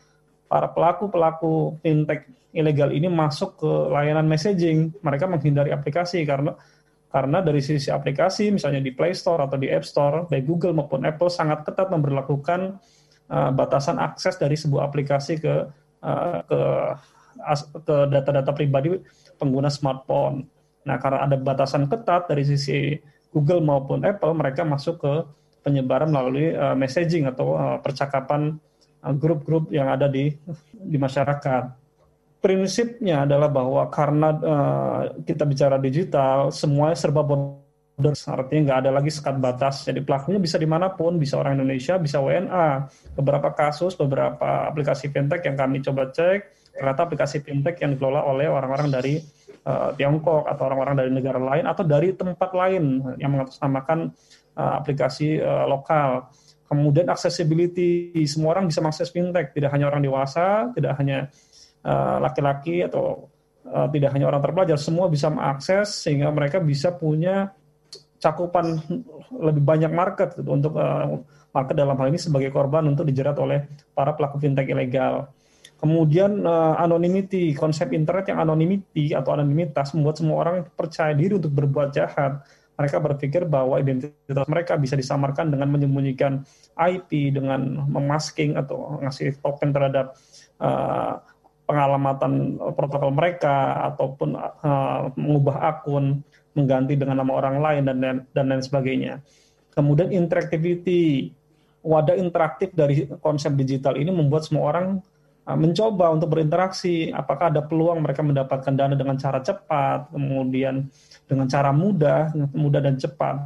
para pelaku-pelaku fintech ilegal ini masuk ke layanan messaging. Mereka menghindari aplikasi karena karena dari sisi aplikasi, misalnya di Play Store atau di App Store, baik Google maupun Apple sangat ketat memperlakukan uh, batasan akses dari sebuah aplikasi ke uh, ke ke data-data pribadi pengguna smartphone. Nah, karena ada batasan ketat dari sisi Google maupun Apple, mereka masuk ke penyebaran melalui uh, messaging atau uh, percakapan grup-grup yang ada di di masyarakat. Prinsipnya adalah bahwa karena uh, kita bicara digital, semuanya serba border, artinya nggak ada lagi sekat batas. Jadi pelakunya bisa di mana pun, bisa orang Indonesia, bisa WNA. Beberapa kasus, beberapa aplikasi fintech yang kami coba cek, ternyata aplikasi fintech yang dikelola oleh orang-orang dari uh, Tiongkok atau orang-orang dari negara lain atau dari tempat lain yang mengatasnamakan uh, aplikasi uh, lokal Kemudian accessibility, semua orang bisa mengakses fintech, tidak hanya orang dewasa, tidak hanya eh, laki-laki uh, atau uh, tidak hanya orang terpelajar, semua bisa mengakses sehingga mereka bisa punya cakupan lebih banyak market gitu, untuk uh, market dalam hal ini sebagai korban untuk dijerat oleh para pelaku fintech ilegal. Kemudian uh, anonymity, konsep internet yang anonymity atau anonimitas membuat semua orang percaya diri untuk berbuat jahat mereka berpikir bahwa identitas mereka bisa disamarkan dengan menyembunyikan IP, dengan memasking atau ngasih token terhadap uh, pengalamatan protokol mereka ataupun uh, mengubah akun, mengganti dengan nama orang lain dan dan lain sebagainya. Kemudian interactivity, wadah interaktif dari konsep digital ini membuat semua orang mencoba untuk berinteraksi. Apakah ada peluang mereka mendapatkan dana dengan cara cepat, kemudian dengan cara mudah, mudah dan cepat.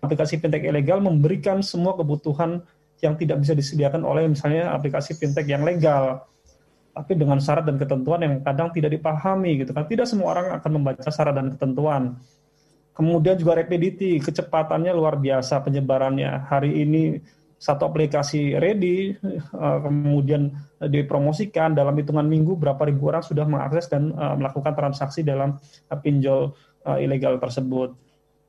Aplikasi fintech ilegal memberikan semua kebutuhan yang tidak bisa disediakan oleh misalnya aplikasi fintech yang legal. Tapi dengan syarat dan ketentuan yang kadang tidak dipahami gitu kan. Tidak semua orang akan membaca syarat dan ketentuan. Kemudian juga rapidity, kecepatannya luar biasa penyebarannya. Hari ini satu aplikasi ready, eh, kemudian dipromosikan dalam hitungan minggu berapa ribu orang sudah mengakses dan eh, melakukan transaksi dalam pinjol uh, ilegal tersebut.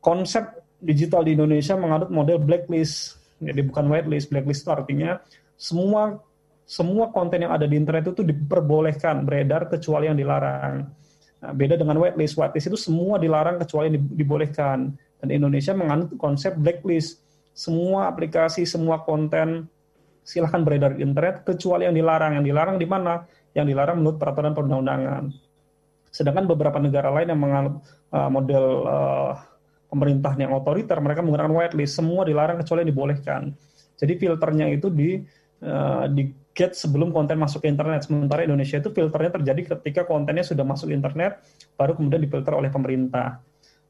Konsep digital di Indonesia menganut model blacklist, jadi bukan whitelist. Blacklist itu artinya semua semua konten yang ada di internet itu diperbolehkan beredar kecuali yang dilarang. Nah, beda dengan whitelist. Whitelist itu semua dilarang kecuali yang dibolehkan. Dan Indonesia menganut konsep blacklist. Semua aplikasi, semua konten silahkan beredar di internet kecuali yang dilarang. Yang dilarang di mana? Yang dilarang menurut peraturan perundang-undangan. Sedangkan beberapa negara lain yang menganut uh, model uh, pemerintahan yang otoriter, mereka menggunakan whitelist, semua dilarang kecuali yang dibolehkan. Jadi filternya itu di uh, di get sebelum konten masuk ke internet. Sementara Indonesia itu filternya terjadi ketika kontennya sudah masuk internet, baru kemudian difilter oleh pemerintah.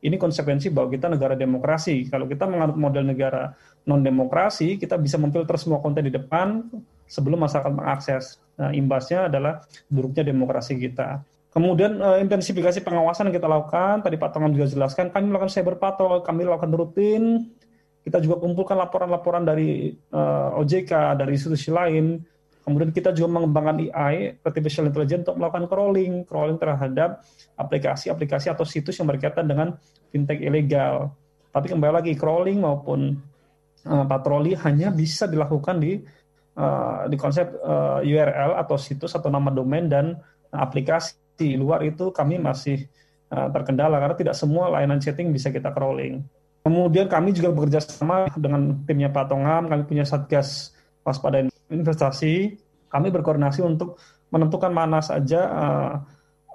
Ini konsekuensi bahwa kita negara demokrasi. Kalau kita menganut model negara non demokrasi, kita bisa memfilter semua konten di depan sebelum masyarakat mengakses. Nah, imbasnya adalah buruknya demokrasi kita. Kemudian uh, intensifikasi pengawasan yang kita lakukan, tadi Pak Tongam juga jelaskan, kami melakukan cyber patrol, kami lakukan rutin, kita juga kumpulkan laporan-laporan dari uh, eh, OJK, dari institusi lain, kemudian kita juga mengembangkan AI, artificial intelligence, untuk melakukan crawling, crawling terhadap aplikasi-aplikasi atau situs yang berkaitan dengan fintech ilegal. Tapi kembali lagi, crawling maupun uh, patroli hanya bisa dilakukan di uh, di konsep uh, URL atau situs atau nama domain dan aplikasi di luar itu kami masih uh, terkendala karena tidak semua layanan chatting bisa kita crawling. Kemudian kami juga bekerja sama dengan timnya Pak Tongam, kami punya Satgas Waspada Investasi, kami berkoordinasi untuk menentukan mana saja uh,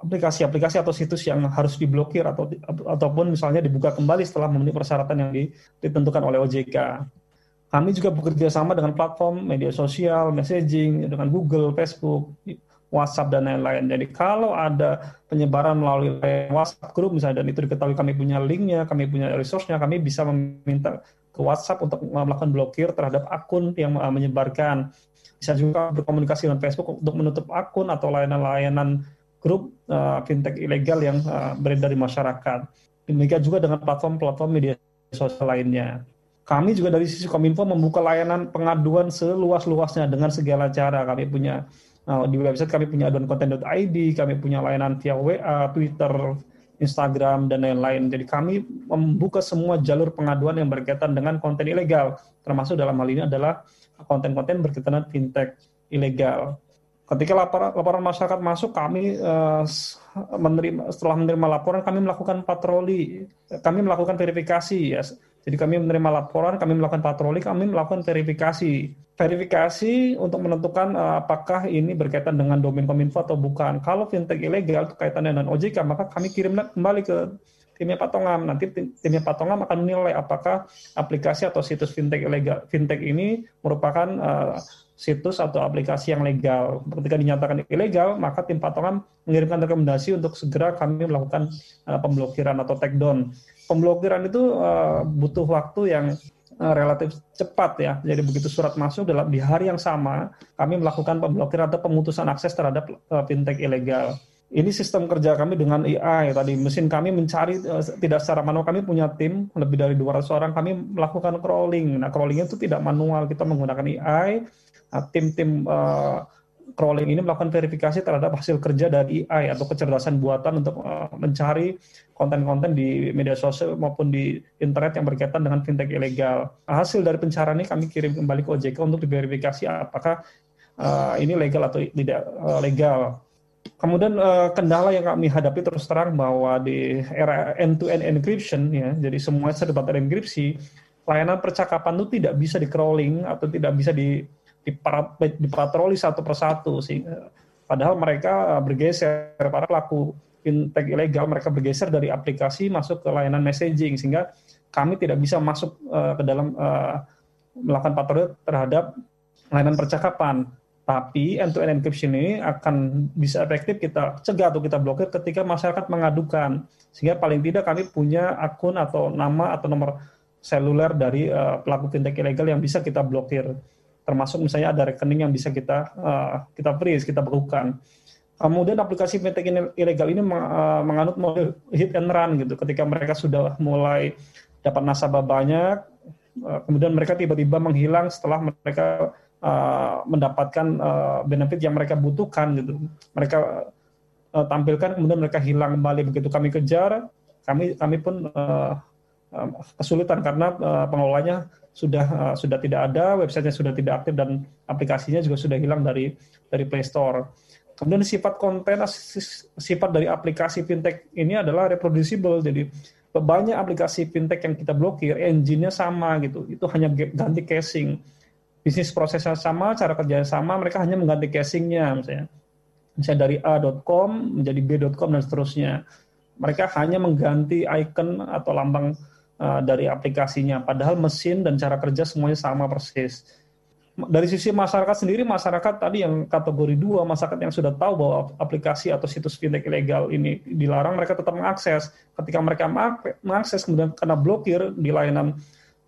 aplikasi-aplikasi atau situs yang harus diblokir atau ataupun misalnya dibuka kembali setelah memenuhi persyaratan yang ditentukan oleh OJK. Kami juga bekerja sama dengan platform media sosial, messaging dengan Google, Facebook, WhatsApp dan lain-lain. Jadi kalau ada penyebaran melalui WhatsApp group misalnya dan itu diketahui kami punya linknya, kami punya resource-nya, kami bisa meminta ke WhatsApp untuk melakukan blokir terhadap akun yang menyebarkan. Bisa juga berkomunikasi dengan Facebook untuk menutup akun atau layanan-layanan grup uh, fintech ilegal yang uh, beredar di masyarakat. Demikian juga dengan platform-platform media sosial lainnya. Kami juga dari sisi Kominfo membuka layanan pengaduan seluas-luasnya dengan segala cara. Kami punya uh, di website kami punya aduan konten.id, kami punya layanan via WA, Twitter, Instagram dan lain-lain. Jadi kami membuka semua jalur pengaduan yang berkaitan dengan konten ilegal, termasuk dalam hal ini adalah konten-konten berkaitan dengan fintech ilegal. Ketika laporan, laporan masyarakat masuk, kami uh, menerima setelah menerima laporan kami melakukan patroli, kami melakukan verifikasi ya jadi kami menerima laporan, kami melakukan patroli, kami melakukan verifikasi. Verifikasi untuk menentukan uh, apakah ini berkaitan dengan domain Kominfo atau bukan. Kalau fintech ilegal itu kaitannya dengan OJK, maka kami kirim kembali ke timnya Patongam. Nanti timnya Patongam akan menilai apakah aplikasi atau situs fintech ilegal fintech ini merupakan uh, situs atau aplikasi yang legal. Ketika dinyatakan ilegal, maka tim Patongam mengirimkan rekomendasi untuk segera kami melakukan uh, pemblokiran atau take down pemblokiran itu uh, butuh waktu yang uh, relatif cepat ya. Jadi begitu surat masuk dalam di hari yang sama kami melakukan pemblokiran atau pemutusan akses terhadap uh, fintech ilegal. Ini sistem kerja kami dengan AI tadi mesin kami mencari uh, tidak secara manual kami punya tim lebih dari 200 orang kami melakukan crawling. Nah crawling itu tidak manual kita menggunakan AI. Nah, tim-tim uh, crawling ini melakukan verifikasi terhadap hasil kerja dari AI atau kecerdasan buatan untuk uh, mencari konten-konten di media sosial maupun di internet yang berkaitan dengan fintech ilegal. Hasil dari pencarian ini kami kirim kembali ke OJK untuk diverifikasi apakah uh, ini legal atau tidak uh, legal. Kemudian kendala yang kami hadapi terus terang bahwa di era end-to-end encryption ya, jadi semuanya serba terenkripsi, layanan percakapan itu tidak bisa di crawling atau tidak bisa di dipatroli satu persatu sih. Padahal mereka bergeser para pelaku fintech ilegal mereka bergeser dari aplikasi masuk ke layanan messaging sehingga kami tidak bisa masuk uh, ke dalam uh, melakukan patroli terhadap layanan percakapan. Tapi end-to-end encryption ini akan bisa efektif kita cegah atau kita blokir ketika masyarakat mengadukan. Sehingga paling tidak kami punya akun atau nama atau nomor seluler dari uh, pelaku fintech ilegal yang bisa kita blokir termasuk misalnya ada rekening yang bisa kita uh, kita freeze, kita bekukan. Kemudian aplikasi fintech ilegal ini uh, menganut model hit and run gitu. Ketika mereka sudah mulai dapat nasabah banyak, uh, kemudian mereka tiba-tiba menghilang setelah mereka uh, mendapatkan uh, benefit yang mereka butuhkan gitu. Mereka uh, tampilkan kemudian mereka hilang kembali begitu kami kejar, kami kami pun uh, kesulitan karena uh, pengelolanya sudah uh, sudah tidak ada, websitenya sudah tidak aktif dan aplikasinya juga sudah hilang dari dari Play Store. Kemudian sifat konten, sifat dari aplikasi fintech ini adalah reproducible. Jadi banyak aplikasi fintech yang kita blokir, engine-nya sama gitu. Itu hanya ganti casing. Bisnis prosesnya sama, cara kerjanya sama, mereka hanya mengganti casingnya misalnya. Misalnya dari A.com menjadi B.com dan seterusnya. Mereka hanya mengganti icon atau lambang uh, dari aplikasinya. Padahal mesin dan cara kerja semuanya sama persis. Dari sisi masyarakat sendiri, masyarakat tadi yang kategori dua, masyarakat yang sudah tahu bahwa aplikasi atau situs fintech ilegal ini dilarang, mereka tetap mengakses. Ketika mereka mengakses, kemudian kena blokir di layanan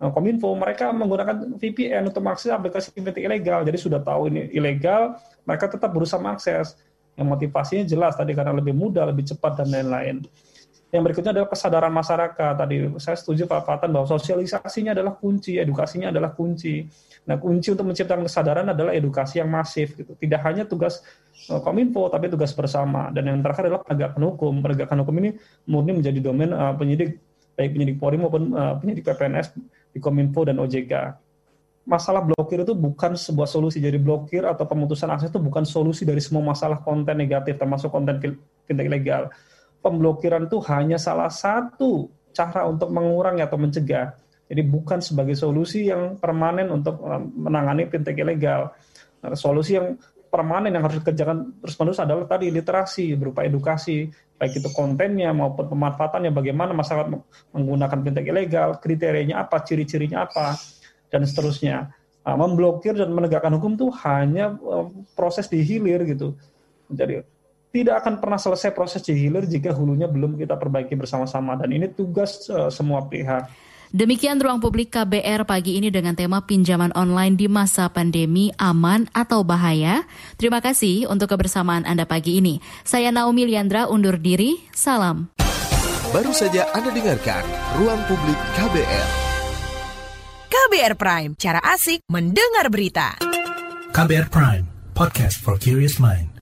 eh, Kominfo, mereka menggunakan VPN untuk mengakses aplikasi fintech ilegal. Jadi sudah tahu ini ilegal, mereka tetap berusaha mengakses. Yang motivasinya jelas tadi karena lebih mudah, lebih cepat dan lain-lain. Yang berikutnya adalah kesadaran masyarakat. Tadi saya setuju Pak Fatan bahwa sosialisasinya adalah kunci, edukasinya adalah kunci. Nah, kunci untuk menciptakan kesadaran adalah edukasi yang masif. Gitu. Tidak hanya tugas uh, Kominfo, tapi tugas bersama. Dan yang terakhir adalah penegakan hukum. Penegakan hukum ini murni menjadi domain uh, penyidik, baik penyidik Polri maupun uh, penyidik PPNS di Kominfo dan OJK. Masalah blokir itu bukan sebuah solusi. Jadi blokir atau pemutusan akses itu bukan solusi dari semua masalah konten negatif, termasuk konten fintech ilegal pemblokiran itu hanya salah satu cara untuk mengurangi atau mencegah. Jadi bukan sebagai solusi yang permanen untuk eh, menangani fintech ilegal. Nah, solusi yang permanen yang harus dikerjakan terus-menerus adalah tadi literasi berupa edukasi, baik itu kontennya maupun pemanfaatannya, bagaimana masyarakat menggunakan fintech ilegal, kriterianya apa, ciri-cirinya apa, dan seterusnya. Nah, memblokir dan menegakkan hukum itu hanya uh, proses di hilir gitu. Jadi tidak akan pernah selesai proses di hilir jika hulunya belum kita perbaiki bersama-sama dan ini tugas uh, semua pihak. Demikian ruang publik KBR pagi ini dengan tema pinjaman online di masa pandemi aman atau bahaya. Terima kasih untuk kebersamaan Anda pagi ini. Saya Naomi Liandra undur diri. Salam. Baru saja Anda dengarkan Ruang Publik KBR. KBR Prime, cara asik mendengar berita. KBR Prime, podcast for curious mind.